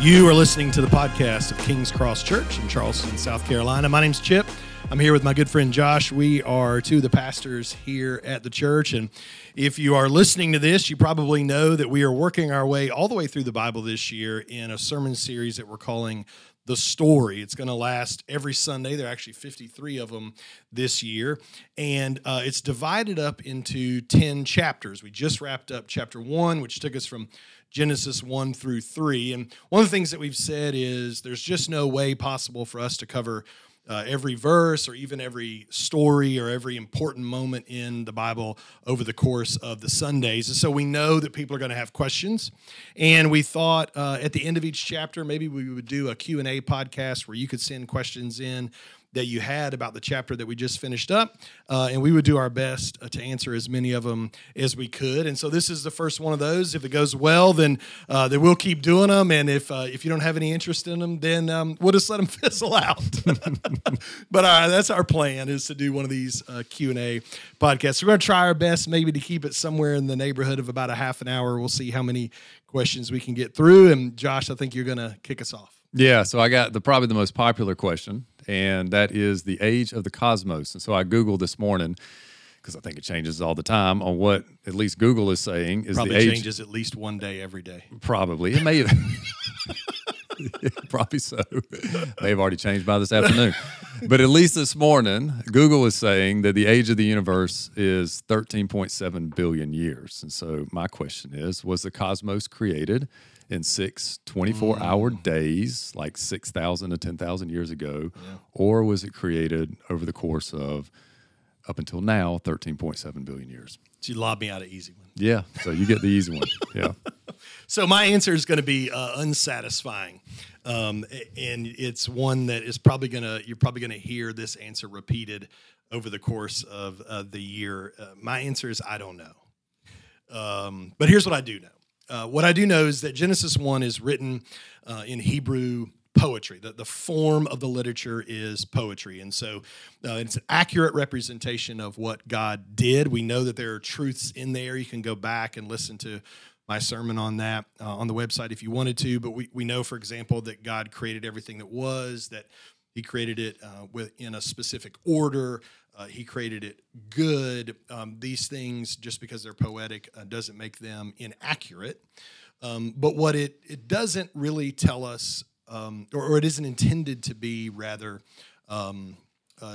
You are listening to the podcast of King's Cross Church in Charleston, South Carolina. My name's Chip. I'm here with my good friend Josh. We are two of the pastors here at the church. And if you are listening to this, you probably know that we are working our way all the way through the Bible this year in a sermon series that we're calling the story. It's going to last every Sunday. There are actually 53 of them this year. And uh, it's divided up into 10 chapters. We just wrapped up chapter one, which took us from Genesis 1 through 3. And one of the things that we've said is there's just no way possible for us to cover uh, every verse or even every story or every important moment in the bible over the course of the sundays. And so we know that people are going to have questions. And we thought uh, at the end of each chapter maybe we would do a q&a podcast where you could send questions in that you had about the chapter that we just finished up, uh, and we would do our best uh, to answer as many of them as we could. And so this is the first one of those. If it goes well, then uh, then we'll keep doing them, and if uh, if you don't have any interest in them, then um, we'll just let them fizzle out. but uh, that's our plan is to do one of these uh, Q and A podcasts. We're going to try our best, maybe to keep it somewhere in the neighborhood of about a half an hour. We'll see how many questions we can get through. And Josh, I think you're going to kick us off. Yeah, so I got the probably the most popular question, and that is the age of the cosmos. And so I googled this morning because I think it changes all the time on what at least Google is saying is probably the age. changes at least one day every day. Probably it may. probably so. They've already changed by this afternoon, but at least this morning, Google is saying that the age of the universe is 13.7 billion years. And so my question is: Was the cosmos created? In six 24 mm. hour days, like 6,000 to 10,000 years ago? Yeah. Or was it created over the course of, up until now, 13.7 billion years? So you lob me out an easy one. Yeah. So you get the easy one. Yeah. So my answer is going to be uh, unsatisfying. Um, and it's one that is probably going to, you're probably going to hear this answer repeated over the course of uh, the year. Uh, my answer is I don't know. Um, but here's what I do know uh, what I do know is that Genesis 1 is written uh, in Hebrew poetry. The, the form of the literature is poetry. And so uh, it's an accurate representation of what God did. We know that there are truths in there. You can go back and listen to my sermon on that uh, on the website if you wanted to. But we, we know, for example, that God created everything that was, that He created it uh, in a specific order. Uh, he created it good. Um, these things, just because they're poetic, uh, doesn't make them inaccurate. Um, but what it, it doesn't really tell us, um, or, or, it isn't intended to be, rather, um,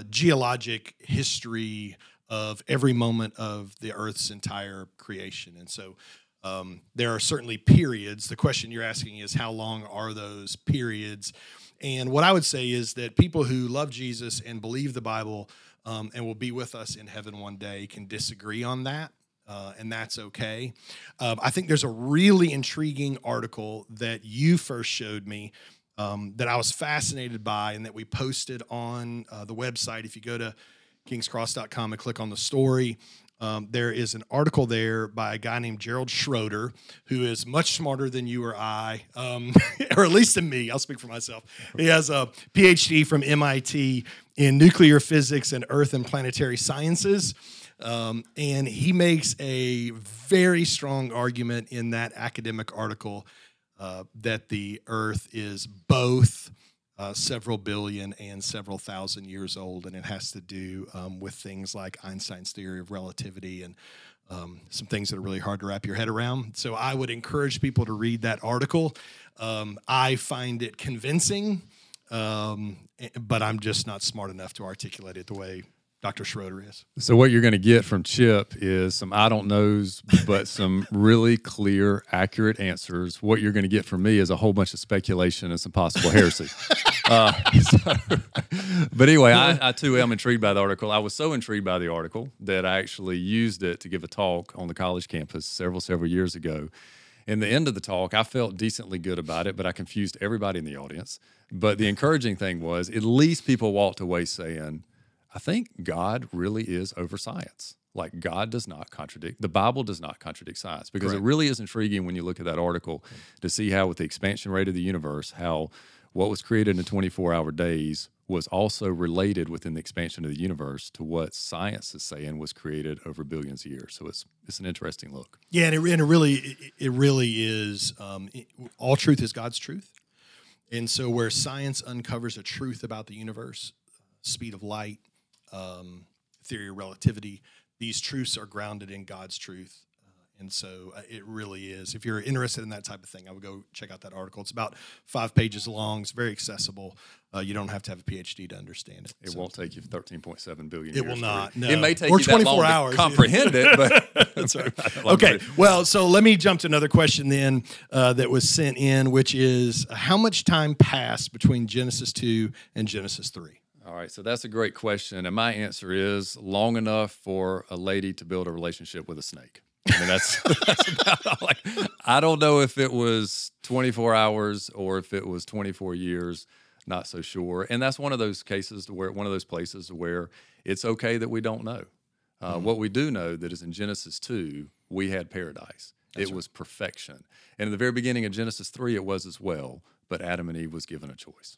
geologic history of every moment of the Earth's entire creation. And so um, there are certainly periods. The question you're asking is how long are those periods? And what I would say is that people who love Jesus and believe the Bible um, and will be with us in heaven one day can disagree on that. Uh, and that's okay. Um, I think there's a really intriguing article that you first showed me um, that I was fascinated by and that we posted on uh, the website. If you go to kingscross.com and click on the story, um, there is an article there by a guy named Gerald Schroeder, who is much smarter than you or I, um, or at least than me. I'll speak for myself. He has a PhD from MIT in nuclear physics and earth and planetary sciences. Um, and he makes a very strong argument in that academic article uh, that the earth is both uh, several billion and several thousand years old, and it has to do um, with things like Einstein's theory of relativity and um, some things that are really hard to wrap your head around. So I would encourage people to read that article. Um, I find it convincing, um, eh, but I'm just not smart enough to articulate it the way Dr. Schroeder is. So what you're going to get from Chip is some I don't knows, but some really clear, accurate answers. What you're going to get from me is a whole bunch of speculation and some possible heresy. uh, so, but anyway, I, I, too am intrigued by the article. I was so intrigued by the article that I actually used it to give a talk on the college campus several several years ago. In the end of the talk, I felt decently good about it, but I confused everybody in the audience. But the encouraging thing was, at least people walked away saying I think God really is over science. Like God does not contradict the Bible does not contradict science because Correct. it really is intriguing when you look at that article to see how with the expansion rate of the universe, how what was created in 24 hour days was also related within the expansion of the universe to what science is saying was created over billions of years. So it's it's an interesting look. Yeah, and it, and it really it really is. Um, it, all truth is God's truth, And so, where science uncovers a truth about the universe, speed of light, um, theory of relativity, these truths are grounded in God's truth. Uh, and so uh, it really is. If you're interested in that type of thing, I would go check out that article. It's about five pages long. It's very accessible. Uh, you don't have to have a PhD to understand it. It So- won't take you 13.7 billion. It years will not, no. It may take Or you that long 24 to comprehend it, but That's right. Okay, well, so let me jump to another question then uh, that was sent in, which is how much time passed between Genesis 2 and Genesis 3? All right, so that's a great question, and my answer is long enough for a lady to build a relationship with a snake. I mean, that's, that's about all. Like, I don't know if it was 24 hours or if it was 24 years. Not so sure. And that's one of those cases where one of those places where it's okay that we don't know. Uh, What we do know that is in Genesis 2, we had paradise. it was perfection. And in the very beginning of Genesis 3, it was as well, but Adam and Eve was given a choice.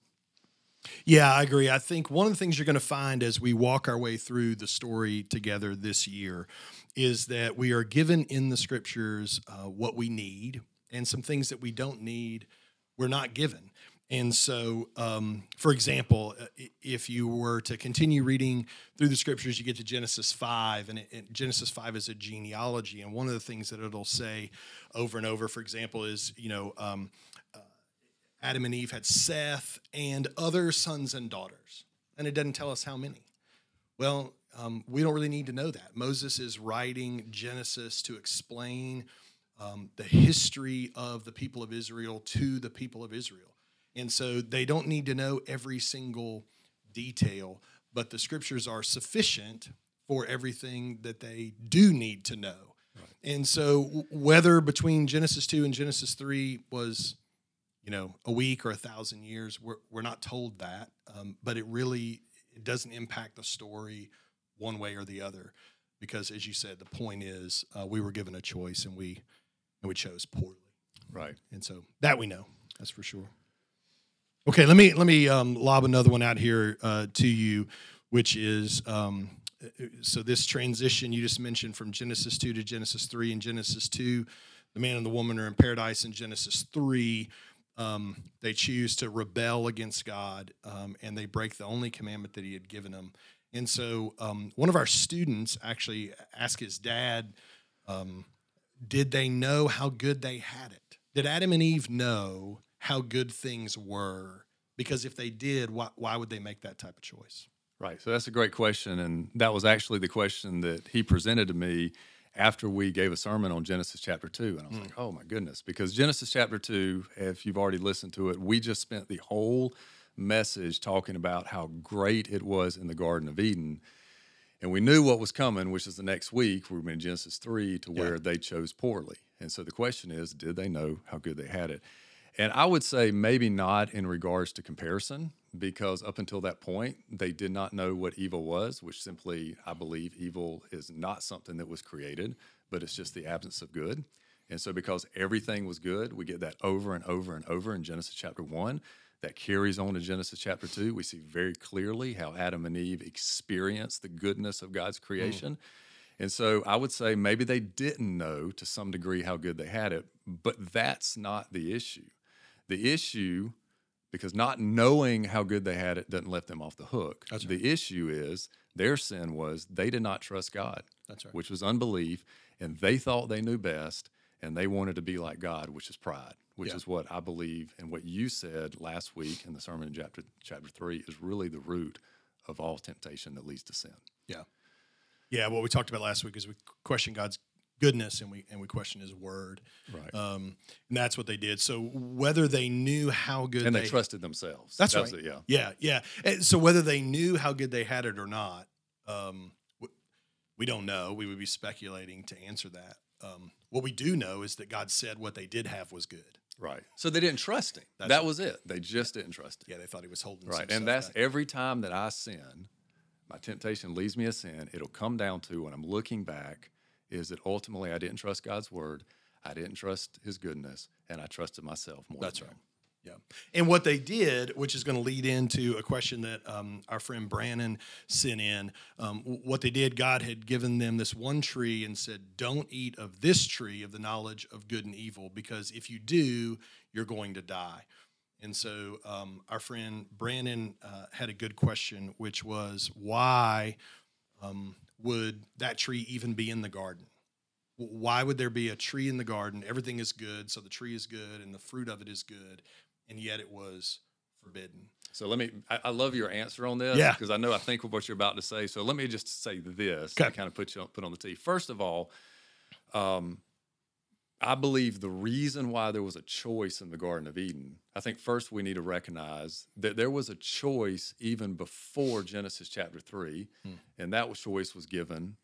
Yeah, I agree. I think one of the things you're going to find as we walk our way through the story together this year is that we are given in the scriptures uh, what we need, and some things that we don't need, we're not given. And so, um, for example, uh, if you were to continue reading through the scriptures, you get to Genesis 5, and, it, and Genesis 5 is a genealogy. And one of the things that it'll say over and over, for example, is, you know, um, Adam and Eve had Seth and other sons and daughters. And it doesn't tell us how many. Well, um, we don't really need to know that. Moses is writing Genesis to explain um, the history of the people of Israel to the people of Israel. And so they don't need to know every single detail, but the scriptures are sufficient for everything that they do need to know. And so, whether between Genesis 2 and Genesis 3 was you know a week or a thousand years we're, we're not told that um, but it really it doesn't impact the story one way or the other because as you said the point is uh, we were given a choice and we and we chose poorly. Right. and so that we know that's for sure. Okay let me let me um, lob another one out here uh, to you which is um, so this transition you just mentioned from genesis 2 to genesis 3 and genesis 2 the man and the woman are in paradise. In genesis 3 um, they choose to rebel against god um, and they break the only commandment that he had given them and so um, one of our students actually asked his dad um, did they know how good they had it? Did Adam and Eve know how good things were? Because if they did, why, why would they make that type of choice? Right. So that's a great question. And that was actually the question that he presented to me after we gave a sermon on Genesis chapter 2. And I was hmm. like, oh my goodness. Because Genesis chapter 2, if you've already listened to it, we just spent the whole message talking about how great it was in the Garden of Eden. And we knew what was coming, which is the next week. We were in Genesis 3 to where they chose poorly. And so the question is, did they know how good they had it? And I would say maybe not in regards to comparison, because up until that point, they did not know what evil was, which simply, I believe, evil is not something that was created, but it's just the absence of good. And so, because everything was good, we get that over and over and over in Genesis chapter one. That carries on to Genesis chapter two. We see very clearly how Adam and Eve experienced the goodness of God's hmm. creation. And so I would say maybe they didn't know to some degree how good they had it, but that's not the issue. The issue, because not knowing how good they had it doesn't let them off the hook. That's The issue is their sin was they did not trust God, That's right. which was unbelief, and they thought they knew best, and they wanted to be like God, which is pride, which Yeah. is what I believe and what you said last week in the sermon in chapter chapter three is really the root of all temptation that leads to sin. Yeah. Yeah. What we talked about last week is we question God's goodness and we and we question his word. Right. Um, and that's what they did. So whether they knew how good and they, trusted themselves. That's That right. it, yeah. Yeah, yeah. And so whether they knew how good they had it or not, um, w- we don't know. We would be speculating to answer that. Um, what we do know is that God said what they did have was good. Right. So they didn't trust him. That's that right. was it. They just didn't trust him. Yeah, they thought he was holding. Right. And that's back. every time that I sin, my temptation leads me a sin. It'll come down to when I'm looking back, is that ultimately I didn't trust God's word, I didn't trust his goodness, and I trusted myself more. That's right. him. Yeah. And what they did, which is going to lead into a question that um, our friend Brannon sent in, um, what they did, God had given them this one tree and said, Don't eat of this tree of the knowledge of good and evil, because if you do, you're going to die. And so um, our friend Brandon uh, had a good question, which was why um, would that tree even be in the garden? Why would there be a tree in the garden? Everything is good, so the tree is good and the fruit of it is good, and yet it was forbidden. So let me. I, I love your answer on this. Yeah. Because I know I think of what you're about to say. So let me just say this Okay. to kind of put you on, put on the tee. First of all, um, I believe the reason why there was a choice in the Garden of Eden. I think first we need to recognize that there was a choice even before Genesis chapter three, Hmm. and that choice was given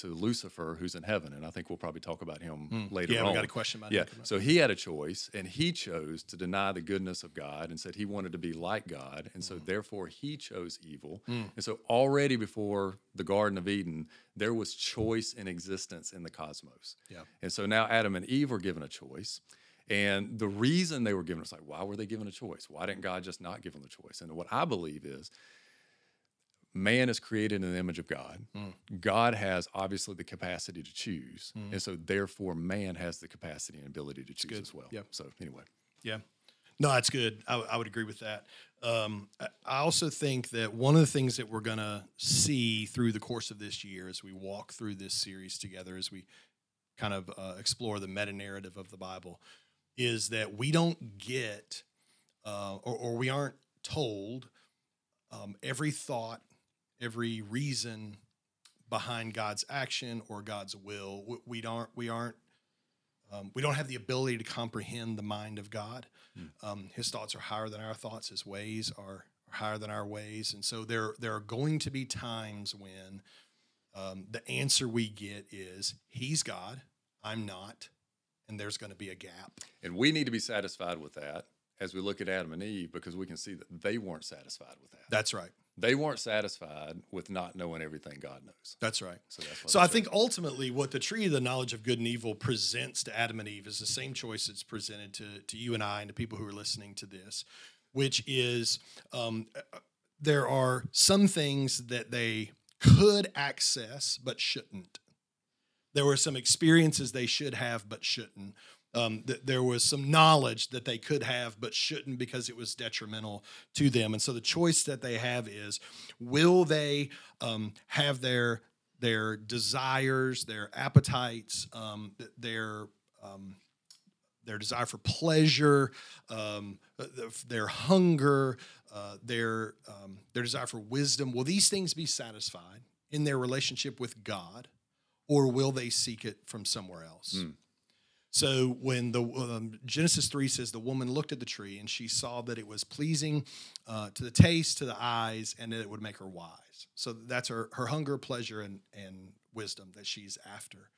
to Lucifer, who's in heaven, and I think we'll probably talk about him later Hmm. yeah, on. we got a question about Yeah. him. So he had a choice, and he chose to deny the goodness of God and said he wanted to be like God. And so, Mm. therefore, he chose evil. And so, already before the Garden of Eden, there was choice in existence in the cosmos. Yeah. And so now Adam and Eve were given a choice. And the reason they were given it's like, why were they given a choice? Why didn't God just not give them the choice? And what I believe is man is created in the image of God. God has obviously the capacity to choose. And so therefore man has the capacity and ability to choose as well. Yep. So anyway. Yeah. No, that's good. I, I would agree with that. Um, I- I also think that one of the things that we're going to see through the course of this year as we walk through this series together, as we kind of uh, explore the meta narrative of the Bible, is that we don't get uh, or, or we aren't told um, every thought, every reason behind God's action or God's will. We, we don't. We aren't. Um, we don't have the ability to comprehend the mind of God. Um, his thoughts are higher than our thoughts. His ways are, are higher than our ways, and so there there are going to be times when um, the answer we get is He's God, I'm not, and there's going to be a gap. And we need to be satisfied with that as we look at Adam and Eve because we can see that they weren't satisfied with that. That's right. They weren't satisfied with not knowing everything God knows. That's right. So that's So I think ultimately what the tree of the knowledge of good and evil presents to Adam and Eve is the same choice that's presented to, to you and I and to people who are listening to this, which is um, there are some things that they could access but shouldn't. There were some experiences they should have but shouldn't. Um, that there was some knowledge that they could have but shouldn't because it was detrimental to them. And so the choice that they have is will they um, have their their desires, their appetites, um, their um, their desire for pleasure, um, uh, their hunger, uh, their um, their desire for wisdom. Will these things be satisfied in their relationship with God, or will they seek it from somewhere else? Hmm. So when the um, Genesis three says the woman looked at the tree and she saw that it was pleasing uh, to the taste, to the eyes, and that it would make her wise. So that's her her hunger, pleasure, and and wisdom that she's after.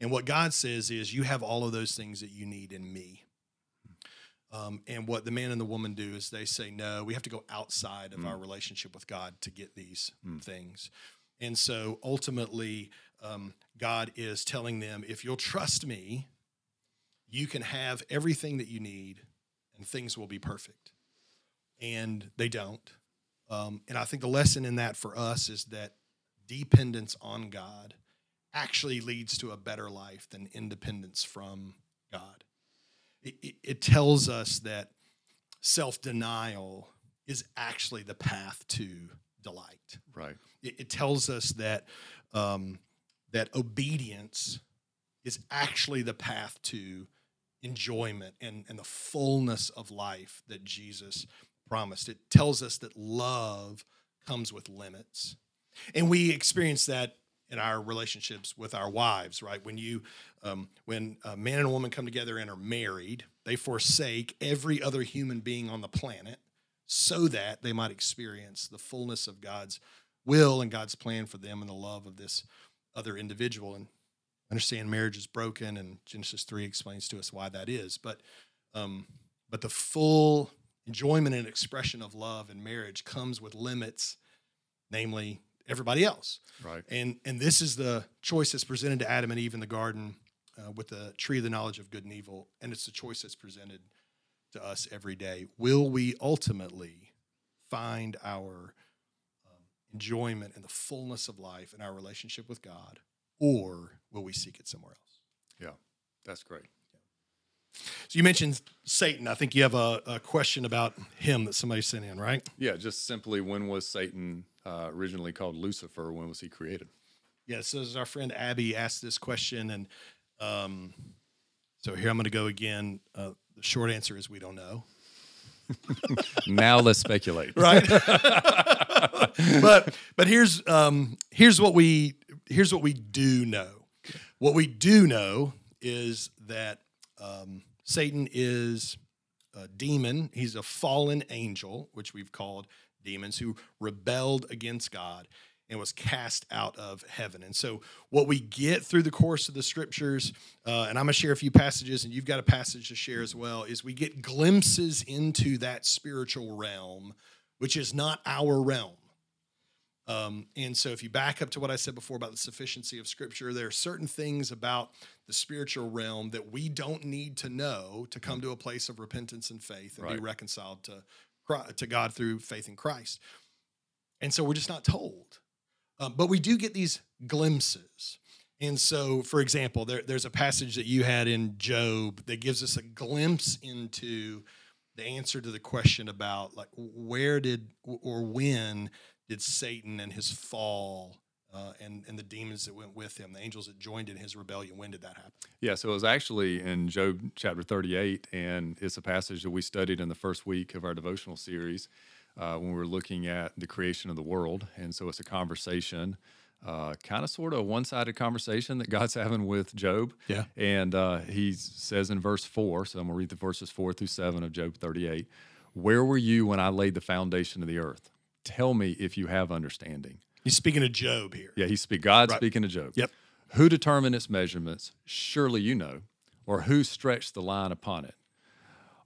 And what God says is, you have all of those things that you need in me. Um, and what the man and the woman do is they say, no, we have to go outside of our relationship with God to get these things. And so ultimately, um, God is telling them, if you'll trust me, you can have everything that you need and things will be perfect. And they don't. Um, and I think the lesson in that for us is that dependence on God actually leads to a better life than independence from God. It, it, it tells us that self denial is actually the path to delight. right. It, it tells us that um, that obedience is actually the path to enjoyment and, and the fullness of life that Jesus promised. It tells us that love comes with limits. And we experience that in our relationships with our wives, right? When you, um, when a man and a woman come together and are married, they forsake every other human being on the planet so that they might experience the fullness of God's will and God's plan for them and the love of this other individual. And understand marriage is broken, and Genesis three explains to us why that is. But, um, but the full enjoyment and expression of love in marriage comes with limits, namely everybody else. Right. And and this is the choice that's presented to Adam and Eve in the garden uh, with the tree of the knowledge of good and evil, and it's the choice that's presented to us every day. Will we ultimately find our um, enjoyment and the fullness of life in our relationship with God, or will we seek it somewhere else? Yeah. That's great. So you mentioned Satan. I think you have a, a question about him that somebody sent in, right? Yeah, just simply when was Satan uh, originally called Lucifer? When was he created? Yeah, so as our friend Abby asked this question, and um, so here I'm going to go again. Uh, the short answer is we don't know. now let's speculate. Right. but but here's um, here's what we here's what we do know. What we do know is that um, Satan is a demon. He's a fallen angel, which we've called demons, who rebelled against God and was cast out of heaven. And so, what we get through the course of the scriptures, uh, and I'm going to share a few passages, and you've got a passage to share as well, is we get glimpses into that spiritual realm, which is not our realm. Um, and so, if you back up to what I said before about the sufficiency of Scripture, there are certain things about the spiritual realm that we don't need to know to come to a place of repentance and faith and Right. be reconciled to to God through faith in Christ. And so, we're just not told. Um, but we do get these glimpses. And so, for example, there, there's a passage that you had in Job that gives us a glimpse into the answer to the question about like where did or when did Satan and his fall uh, and and the demons that went with him, the angels that joined in his rebellion, when did that happen? Yeah, so it was actually in Job chapter 38, and it's a passage that we studied in the first week of our devotional series uh, when we were looking at the creation of the world. And so it's a conversation, uh, kind of sort of a one sided conversation that God's having with Job. Yeah. And uh, he says in verse 4, so I'm going to read the verses 4 through 7 of Job 38 Where were you when I laid the foundation of the earth? Tell me if you have understanding. He's speaking of Job here. Yeah, he's speak God Right. speaking to Job. Yep. Who determined its measurements? Surely you know. Or who stretched the line upon it?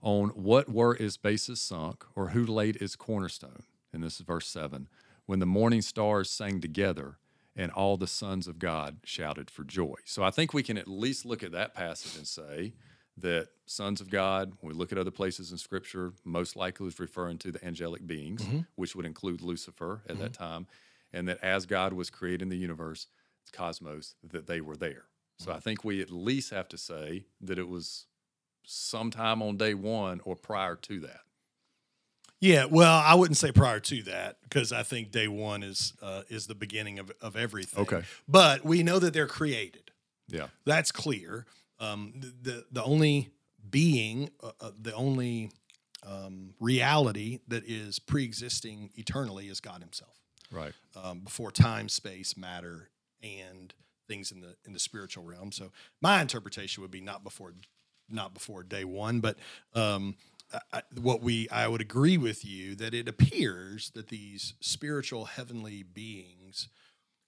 On what were its bases sunk, or who laid its cornerstone? And this is verse 7. When the morning stars sang together, and all the sons of God shouted for joy. So I think we can at least look at that passage and say that sons of God, when we look at other places in Scripture, most likely is referring to the angelic beings, mm-hmm. which would include Lucifer at that mm-hmm. time, and that as God was creating the universe, cosmos, that they were there. So I mm-hmm. think we at least have to say that it was sometime on day one or prior to that. Yeah, well, I wouldn't say prior to that because I think day one is uh, is the beginning of, of everything. Okay. but we know that they're created. Yeah. That's clear. Um, the, the only being, uh, uh, the only um, reality that is pre-existing eternally is God Himself. Right. Um, before time, space, matter, and things in the in the spiritual realm. So my interpretation would be not before not before day one, but um, I- what we I would agree with you that it appears that these spiritual heavenly beings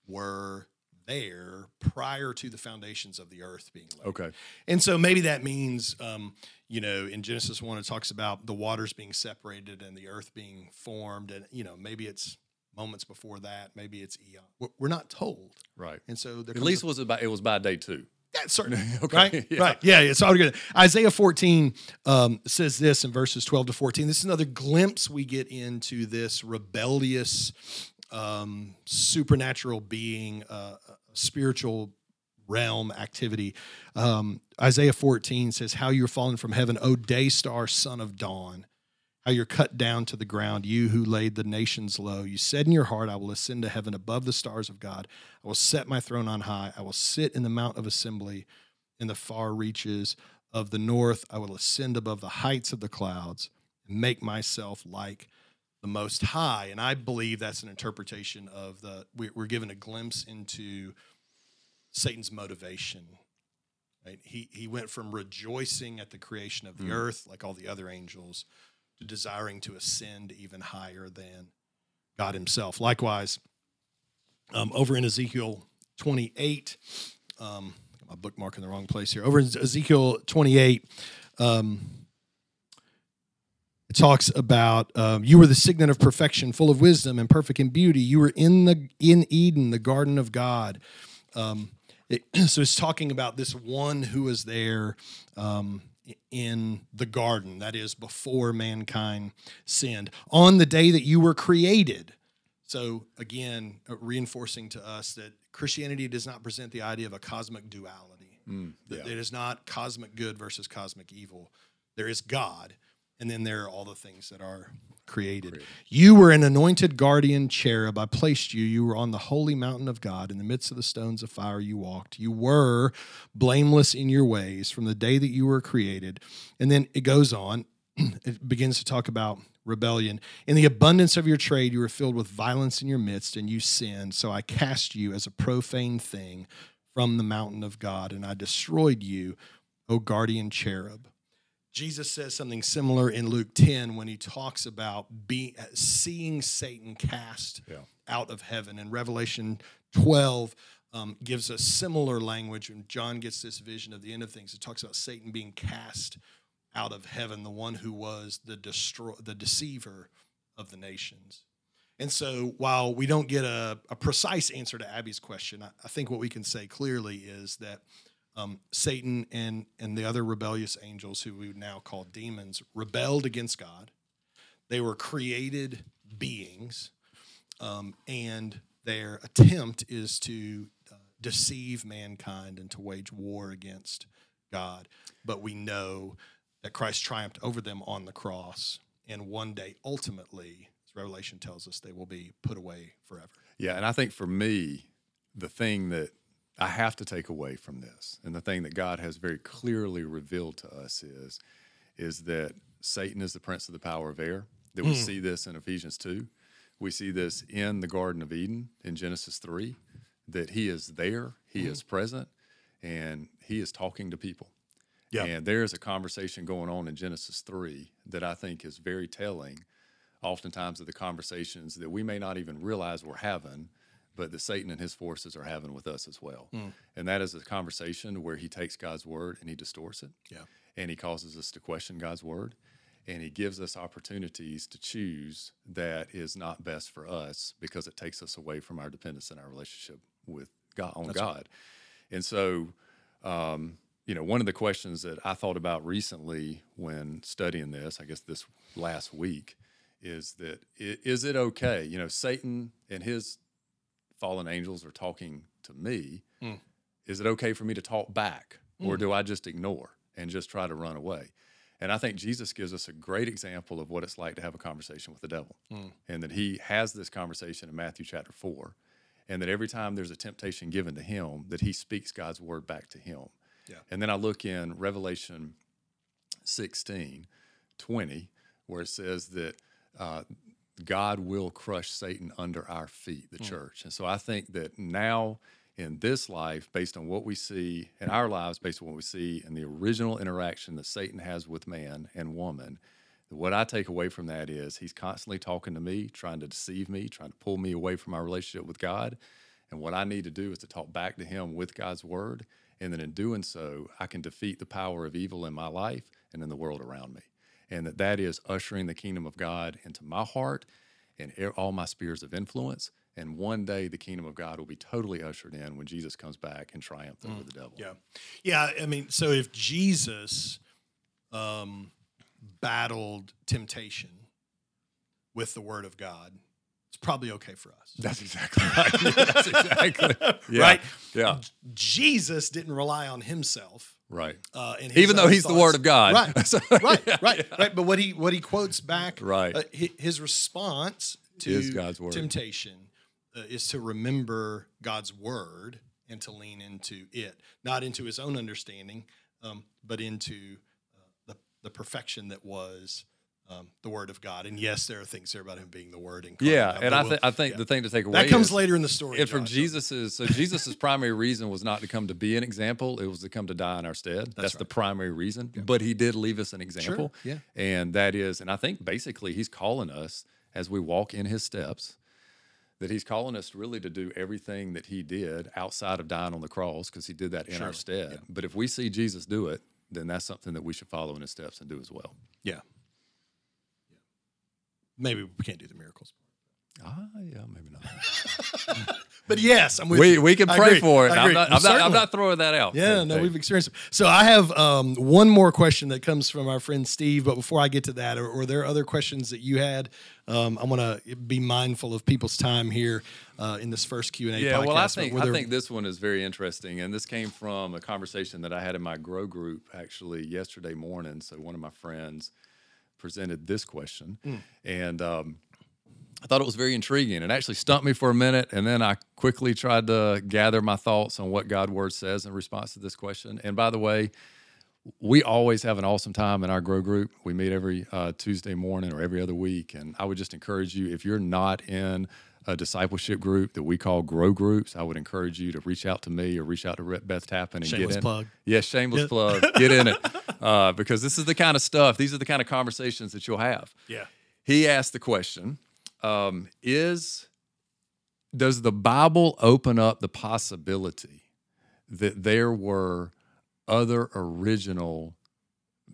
were there prior to the foundations of the earth being laid. Okay. And so maybe that means, um, you know, in Genesis 1, it talks about the waters being separated and the earth being formed. And, you know, maybe it's moments before that. Maybe it's eon. We're- We're not told. Right. And so there At least a- was it by it was by day two. That's certainly. Okay, Right? yeah. Right. Yeah. yeah. So I would. Isaiah 14 um, says this in verses 12 to 14. This is another glimpse we get into this rebellious, um, supernatural being, uh, spiritual realm activity. Um, Isaiah 14 says, How you're fallen from heaven, O day star, son of dawn. How you're cut down to the ground, you who laid the nations low. You said in your heart, I will ascend to heaven above the stars of God. I will set my throne on high. I will sit in the mount of assembly in the far reaches of the north. I will ascend above the heights of the clouds and make myself like the Most High. And I believe that's an interpretation of the, we- we're given a glimpse into Satan's motivation. Right? He, he went from rejoicing at the creation of the earth, like all the other angels, to desiring to ascend even higher than God Himself. Likewise, um, over in Ezekiel 28, um, got my bookmark in the wrong place here. Over in Ezekiel 28, um, it talks about um, you were the signet of perfection, full of wisdom and perfect in beauty. You were in the in Eden, the garden of God. Um, it, so it's talking about this one who was there um, in the garden, that is before mankind sinned, on the day that you were created. So again, uh, reinforcing to us that Christianity does not present the idea of a cosmic duality. Mm, yeah. It is not cosmic good versus cosmic evil. There is God, and then there are all the things that are created. You were an anointed guardian cherub. I placed you. You were on the holy mountain of God. In the midst of the stones of fire, you walked. You were blameless in your ways from the day that you were created. And then it goes on. it begins to talk about rebellion. In the abundance of your trade, you were filled with violence in your midst, and you sinned. So I cast you as a profane thing from the mountain of God, and I destroyed you, O guardian cherub. Jesus says something similar in Luke 10 when he talks about being seeing Satan cast Yeah. out of heaven. And Revelation 12 um, gives us similar language when John gets this vision of the end of things. It talks about Satan being cast out of heaven, the one who was the destroy the deceiver of the nations. And so while we don't get a, a precise answer to Abby's question, I, I think what we can say clearly is that um, Satan and and the other rebellious angels, who we would now call demons, rebelled against God. They were created beings, um, and their attempt is to uh, deceive mankind and to wage war against God. But we know that Christ triumphed over them on the cross, and one day, ultimately, as Revelation tells us, they will be put away forever. Yeah, and I think for me, the thing that I have to take away from this, and the thing that God has very clearly revealed to us is, is that Satan is the prince of the power of air. That we hmm. see this in Ephesians two, we see this in the Garden of Eden in Genesis three, that he is there, he hmm. is present, and he is talking to people. Yeah. And there's a conversation going on in Genesis 3 that I think is very telling, oftentimes, of the conversations that we may not even realize we're having, but that Satan and his forces are having with us as well. And that is a conversation where he takes God's word and he distorts it. Yeah. And he causes us to question God's word. And he gives us opportunities to choose that is not best for us because it takes us away from our dependence and our relationship with God on God. And so, um, you know, one of the questions that I thought about recently when studying this, I guess this last week, is that is it okay? You know, Satan and his fallen angels are talking to me. Mm. Is it okay for me to talk back, or mm. do I just ignore and just try to run away? And I think Jesus gives us a great example of what it's like to have a conversation with the devil, mm. and that he has this conversation in Matthew chapter four, and that every time there's a temptation given to him, that he speaks God's word back to him. Yeah. And then I look in Revelation 16, 20, where it says that uh, God will crush Satan under our feet, the hmm. church. And so I think that now in this life, based on what we see in our lives, based on what we see in the original interaction that Satan has with man and woman, what I take away from that is he's constantly talking to me, trying to deceive me, trying to pull me away from my relationship with God. And what I need to do is to talk back to him with God's word. And then in doing so, I can defeat the power of evil in my life and in the world around me. And that that is ushering the kingdom of God into my heart and all my spheres of influence. And one day the kingdom of God will be totally ushered in when Jesus comes back and triumphs over the devil. Yeah. Yeah. I mean, so if Jesus um, battled temptation with the word of God, it's probably okay for us. That's exactly right. Yeah, that's exactly yeah. Right? Yeah. Jesus didn't rely on himself. Right. Uh, Even though own he's the word of God. right? So- right, yeah, right, right. But what he what he quotes back, Right. uh, his response to Is God's word. temptation uh, is to remember God's word and to lean into it, not into his own understanding, um, but into uh, the the perfection that was. Um, the word of God, and yes, there are things there about him being the word. incarnate. Yeah. And I, we'll- th- I think yeah. the thing to take away that comes is, later in the story. And from Josh, Jesus's, so Jesus's primary reason was not to come to be an example; it was to come to die in our stead. That's, the right. primary reason. But he did leave us an example, yeah. and that is, and I think basically he's calling us as we walk in his steps, that he's calling us really to do everything that he did outside of dying on the cross, because he did that in our Surely, stead. But if we see Jesus do it, then that's something that we should follow in his steps and do as well. Yeah. Maybe we can't do the miracles. Ah, yeah, maybe not. But yes, I'm with we you. we can pray for it. I'm not, I'm, not, I'm not throwing that out. Yeah, Hey, no, hey. we've experienced it. So I have um, one more question that comes from our friend Steve. But before I get to that, or, or there are other questions that you had, um, I want to be mindful of people's time here uh, in this first Q and A. Yeah, podcast. well, I think were I think this one is very interesting, and this came from a conversation that I had in my grow group actually yesterday morning. So one of my friends presented this question, Hmm. and um, I thought it was very intriguing. It actually stumped me for a minute, and then I quickly tried to gather my thoughts on what God's word says in response to this question. And by the way, we always have an awesome time in our grow group. We meet every uh, Tuesday morning or every other week. And I would just encourage you, if you're not in a discipleship group that we call grow groups, I would encourage you to reach out to me or reach out to Beth Tappan and Shameless get in. plug. Yes, shameless plug. Get in it. Uh, because this is the kind of stuff, these are the kind of conversations that you'll have. yeah, He asked the question um, Is does the Bible open up the possibility that there were other original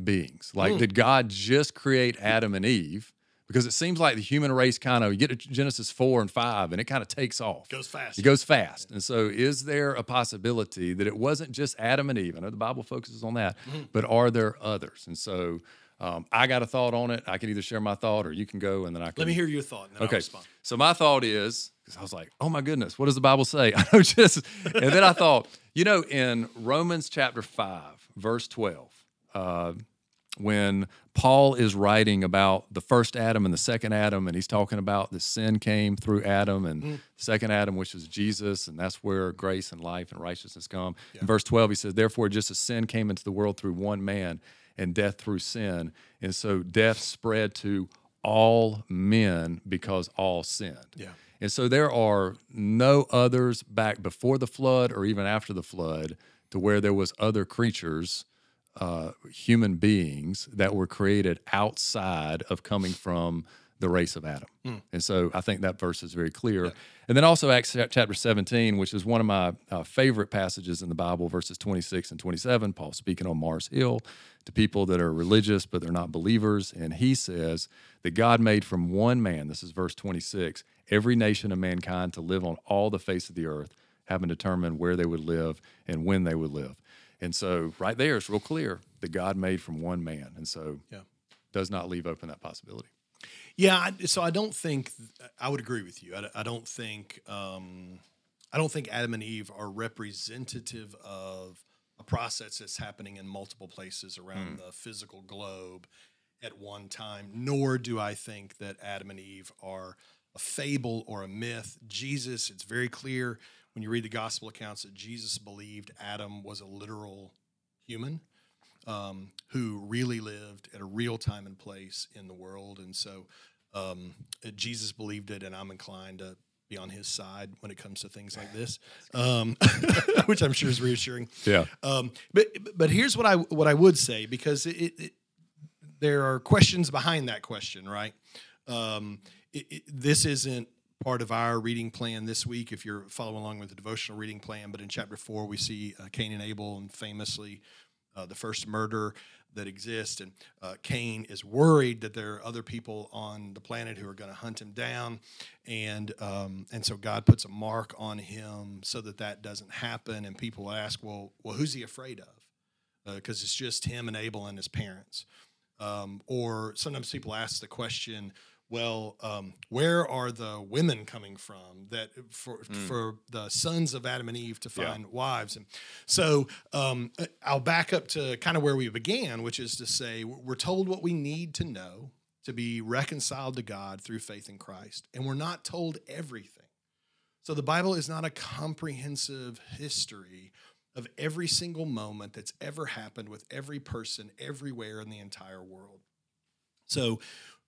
beings? Like, did God just create Adam and Eve? Because it seems like the human race kind of, you get to Genesis 4 and 5, and it kind of takes off. goes fast. It goes fast. And so, is there a possibility that it wasn't just Adam and Eve? I know the Bible focuses on that, Mm-hmm. but are there others? And so, um, I got a thought on it. I can either share my thought or you can go and then I can. Let me hear your thought. And then I'll Okay. respond. So, my thought is because I was like, oh my goodness, what does the Bible say? I know just, and then I thought, you know, in Romans chapter 5, verse 12, uh, when Paul is writing about the first Adam and the second Adam, and he's talking about the sin came through Adam and mm. the second Adam, which is Jesus, and that's where grace and life and righteousness come. In verse 12, he says, Therefore, just as sin came into the world through one man, and death through sin, and so death spread to all men because all sinned. Yeah. And so there are no others back before the flood or even after the flood to where there was other creatures uh, human beings that were created outside of coming from the race of Adam. And so I think that verse is very clear. And then also Acts chapter 17, which is one of my uh, favorite passages in the Bible, verses 26 and 27, Paul speaking on Mars Hill to people that are religious, but they're not believers. And he says that God made from one man, this is verse 26, every nation of mankind to live on all the face of the earth, having determined where they would live and when they would live. And so right there, it's real clear that God made from one man. And so Yeah. does not leave open that possibility. Yeah, I- so I don't think I would agree with you. I, I don't think um, I don't think Adam and Eve are representative of a process that's happening in multiple places around the physical globe at one time. Nor do I think that Adam and Eve are a fable or a myth. Jesus, it's very clear when you read the gospel accounts that Jesus believed Adam was a literal human um, who really lived at a real time and place in the world. And so um, Jesus believed it, and I'm inclined to be on his side when it comes to things like this, um, which I'm sure is reassuring. Yeah. Um, but but here's what I what I would say because it, it, it there are questions behind that question, right? Um, it, it, this isn't part of our reading plan this week. If you're following along with the devotional reading plan, but in chapter four we see uh, Cain and Abel, and famously uh, the first murder that exists, and uh, Cain is worried that there are other people on the planet who are going to hunt him down, and um, and so God puts a mark on him so that that doesn't happen. And people ask, well, well, who's he afraid of? Because it's just him and Abel and his parents. Um, or sometimes people ask the question, well, um, where are the women coming from that for for the sons of Adam and Eve to Yeah. find wives? And so um, I'll back up to kind of where we began, which is to say we're told what we need to know to be reconciled to God through faith in Christ, and we're not told everything. So the Bible is not a comprehensive history of every single moment that's ever happened with every person everywhere in the entire world. So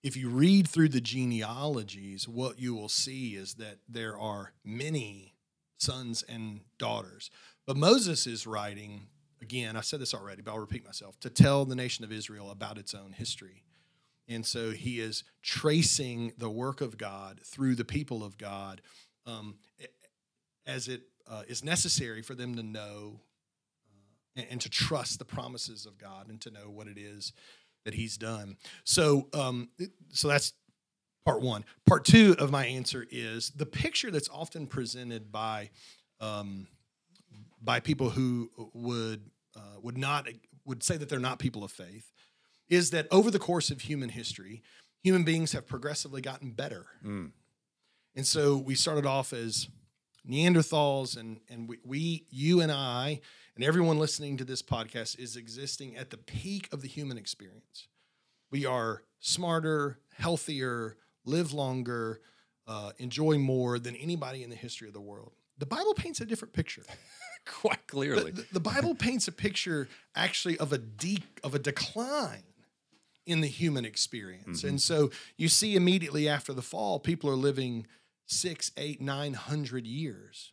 if you read through the genealogies, what you will see is that there are many sons and daughters. But Moses is writing, again, I've said this already, but I'll repeat myself, to tell the nation of Israel about its own history. And so he is tracing the work of God through the people of God um, as it uh, is necessary for them to know uh, and, and to trust the promises of God and to know what it is that He's done. So, um, so that's part one. Part two of my answer is the picture that's often presented by um, by people who would uh, would not would say that they're not people of faith is that over the course of human history, human beings have progressively gotten better. Mm. And so we started off as Neanderthals, and and we, we, you and I, and everyone listening to this podcast is existing at the peak of the human experience. We are smarter, healthier, live longer, uh, enjoy more than anybody in the history of the world. The Bible paints a different picture. Quite clearly, The, the Bible paints a picture actually of a de- of a decline in the human experience, and so you see immediately after the fall, people are living six, eight, nine hundred years.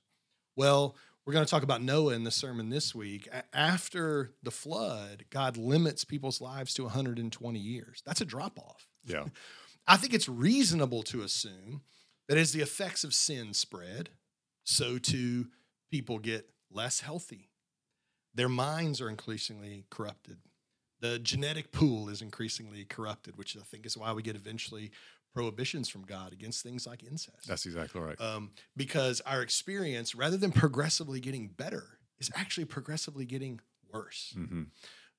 Well, we're going to talk about Noah in the sermon this week. After the flood, God limits people's lives to 120 years. That's a drop off. yeah. I think it's reasonable to assume that as the effects of sin spread, so too people get less healthy. Their minds are increasingly corrupted. The genetic pool is increasingly corrupted, which I think is why we get eventually prohibitions from God against things like incest. That's exactly right. um, because our experience, rather than progressively getting better, is actually progressively getting worse. hmm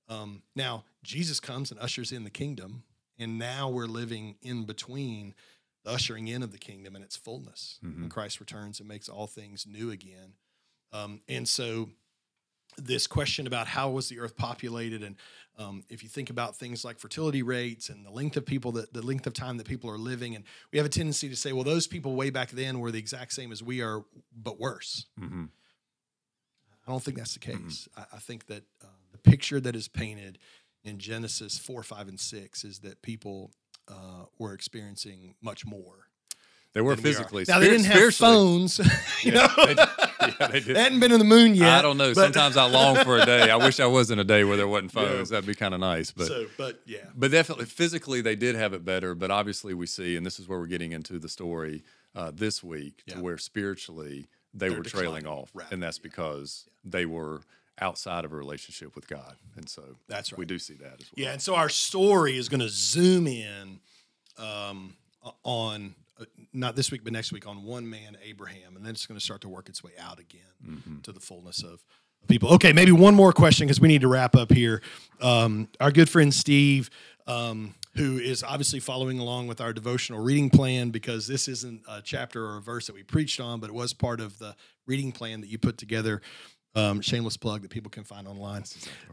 Um, now, Jesus comes and ushers in the kingdom, and now we're living in between the ushering in of the kingdom and its fullness. When Christ returns and makes all things new again. Um, and so, this question about how was the earth populated, and um, if you think about things like fertility rates and the length of people that the length of time that people are living, and we have a tendency to say, well, those people way back then were the exact same as we are, but worse. hmm I don't think that's the Mm-hmm. case. I, I think that uh, the picture that is painted in Genesis 4, 5, and 6 is that people uh, were experiencing much more. They were than we physically. Now, they didn't have phones. you know? they. Yeah, they. They hadn't been in the moon yet. I don't know. but- Sometimes I long for a day. I wish I was in a day where there wasn't phones. That'd be kind of nice. But so, but yeah. but definitely physically they did have it better. But obviously we see, and this is where we're getting into the story uh, this week, Yeah. to where spiritually they They're were trailing off, rapidly, and that's yeah. because they were outside of a relationship with God, and so That's right. we do see that as well. Yeah, and so our story is going to zoom in um, on not this week, but next week on one man, Abraham, and then it's going to start to work its way out again Mm-hmm. to the fullness of people. Okay, maybe one more question because we need to wrap up here. Um, our good friend Steve. Um, who is obviously following along with our devotional reading plan because this isn't a chapter or a verse that we preached on, but it was part of the reading plan that you put together. Um, shameless plug that people can find online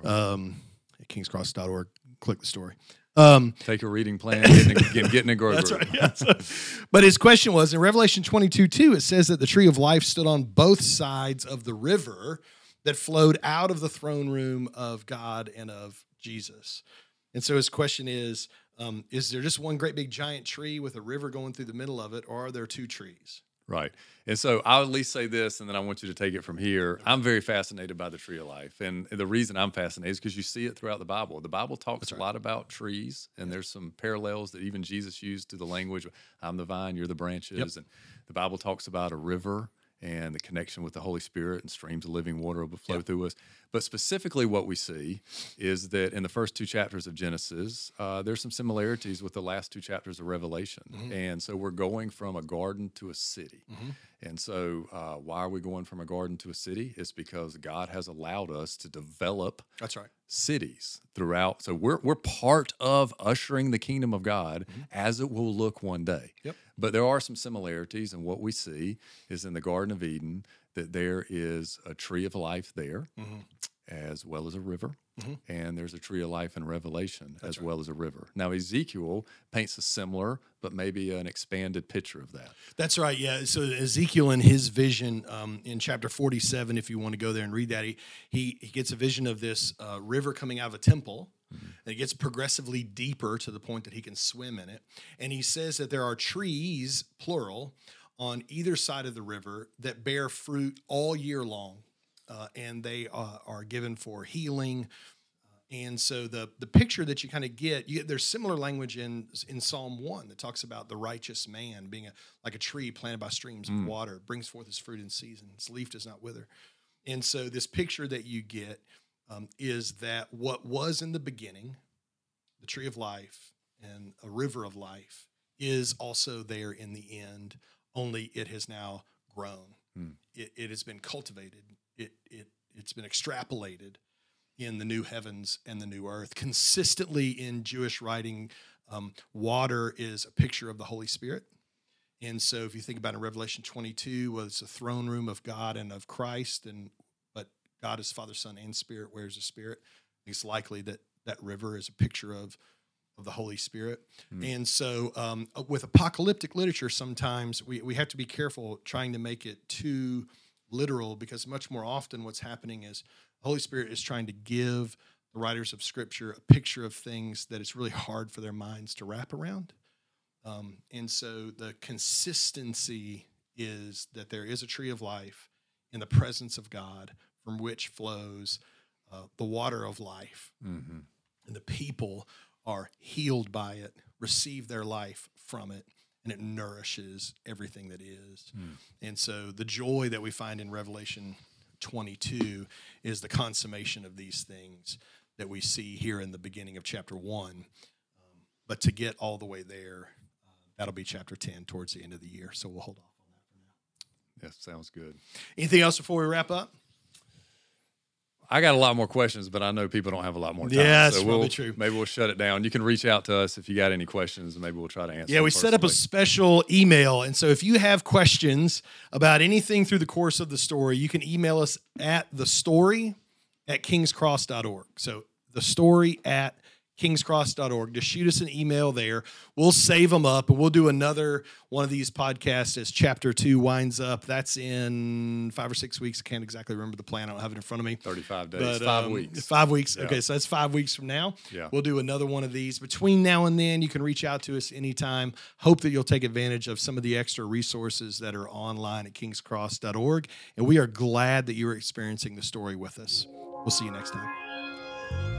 um, at kingscross.org. Click the story. Um, Take a reading plan, getting in, get, get in a grow that's group. right. yeah. So- but his question was in Revelation 22 2, it says that the tree of life stood on both sides of the river that flowed out of the throne room of God and of Jesus. And so his question is um, Is there just one great big giant tree with a river going through the middle of it, or are there two trees? Right. And so I'll at least say this, and then I want you to take it from here. I'm very fascinated by the tree of life. And the reason I'm fascinated is because you see it throughout the Bible. The Bible talks a lot about trees, and there's some parallels that even Jesus used to the language I'm the vine, you're the branches. And the Bible talks about a river and the connection with the Holy Spirit and streams of living water will flow through us. But specifically, what we see is that in the first two chapters of Genesis, uh, there's some similarities with the last two chapters of Revelation. And so we're going from a garden to a city. And so, uh, why are we going from a garden to a city? It's because God has allowed us to develop That's right. cities throughout. So we're we're part of ushering the kingdom of God as it will look one day. Yep. But there are some similarities, and what we see is in the Garden of Eden that there is a tree of life there, as well as a river, and there's a tree of life in Revelation as well as a river. Now Ezekiel paints a similar, but maybe an expanded picture of that. That's right. Yeah. So Ezekiel in his vision um, in chapter 47, if you want to go there and read that, he he, he gets a vision of this uh, river coming out of a temple. And it gets progressively deeper to the point that he can swim in it. And he says that there are trees, plural, on either side of the river that bear fruit all year long. Uh, and they uh, are given for healing, and so the the picture that you kind of get, you, there's similar language in in Psalm one that talks about the righteous man being a, like a tree planted by streams of water, brings forth his fruit in season, its leaf does not wither. And so this picture that you get um, is that what was in the beginning, the tree of life and a river of life, is also there in the end, only it has now grown. Hmm. It, it has been cultivated. It, it, it's been extrapolated in the new heavens and the new earth. Consistently in Jewish writing, um, water is a picture of the Holy Spirit. And so if you think about in Revelation 22, well, it's the throne room of God and of Christ, and but God is Father, Son, and Spirit. Where's the Spirit? It's likely that that river is a picture of of the Holy Spirit. Mm. And so um, uh, with apocalyptic literature, sometimes we, we have to be careful trying to make it too literal because much more often what's happening is the Holy Spirit is trying to give the writers of Scripture a picture of things that it's really hard for their minds to wrap around. Um, and so the consistency is that there is a tree of life in the presence of God from which flows uh, the water of life. Mm-hmm. And the people are healed by it, receive their life from it, and it nourishes everything that is. Mm. And so the joy that we find in Revelation 22 is the consummation of these things that we see here in the beginning of chapter 1. Um, but to get all the way there, uh, that'll be chapter 10 towards the end of the year. So we'll hold off on that for now. Yes, sounds good. Anything else before we wrap up? I got a lot more questions, but I know people don't have a lot more time. Yeah, that's so probably we'll, true. Maybe we'll shut it down. You can reach out to us if you got any questions, and maybe we'll try to answer. Yeah, we set up a special email. And so if you have questions about anything through the course of the story, you can email us at the story at kingscross.org. So the story at kingscross.org. Just shoot us an email there. We'll save them up and we'll do another one of these podcasts as chapter two winds up. That's in five or six weeks. I can't exactly remember the plan. I don't have it in front of me. 35 days, But, five um, weeks. Five weeks. Yeah. Okay, so that's five weeks from now. Yeah. We'll do another one of these. Between now and then, you can reach out to us anytime. Hope that you'll take advantage of some of the extra resources that are online at kingscross.org. And we are glad that you are experiencing the story with us. We'll see you next time.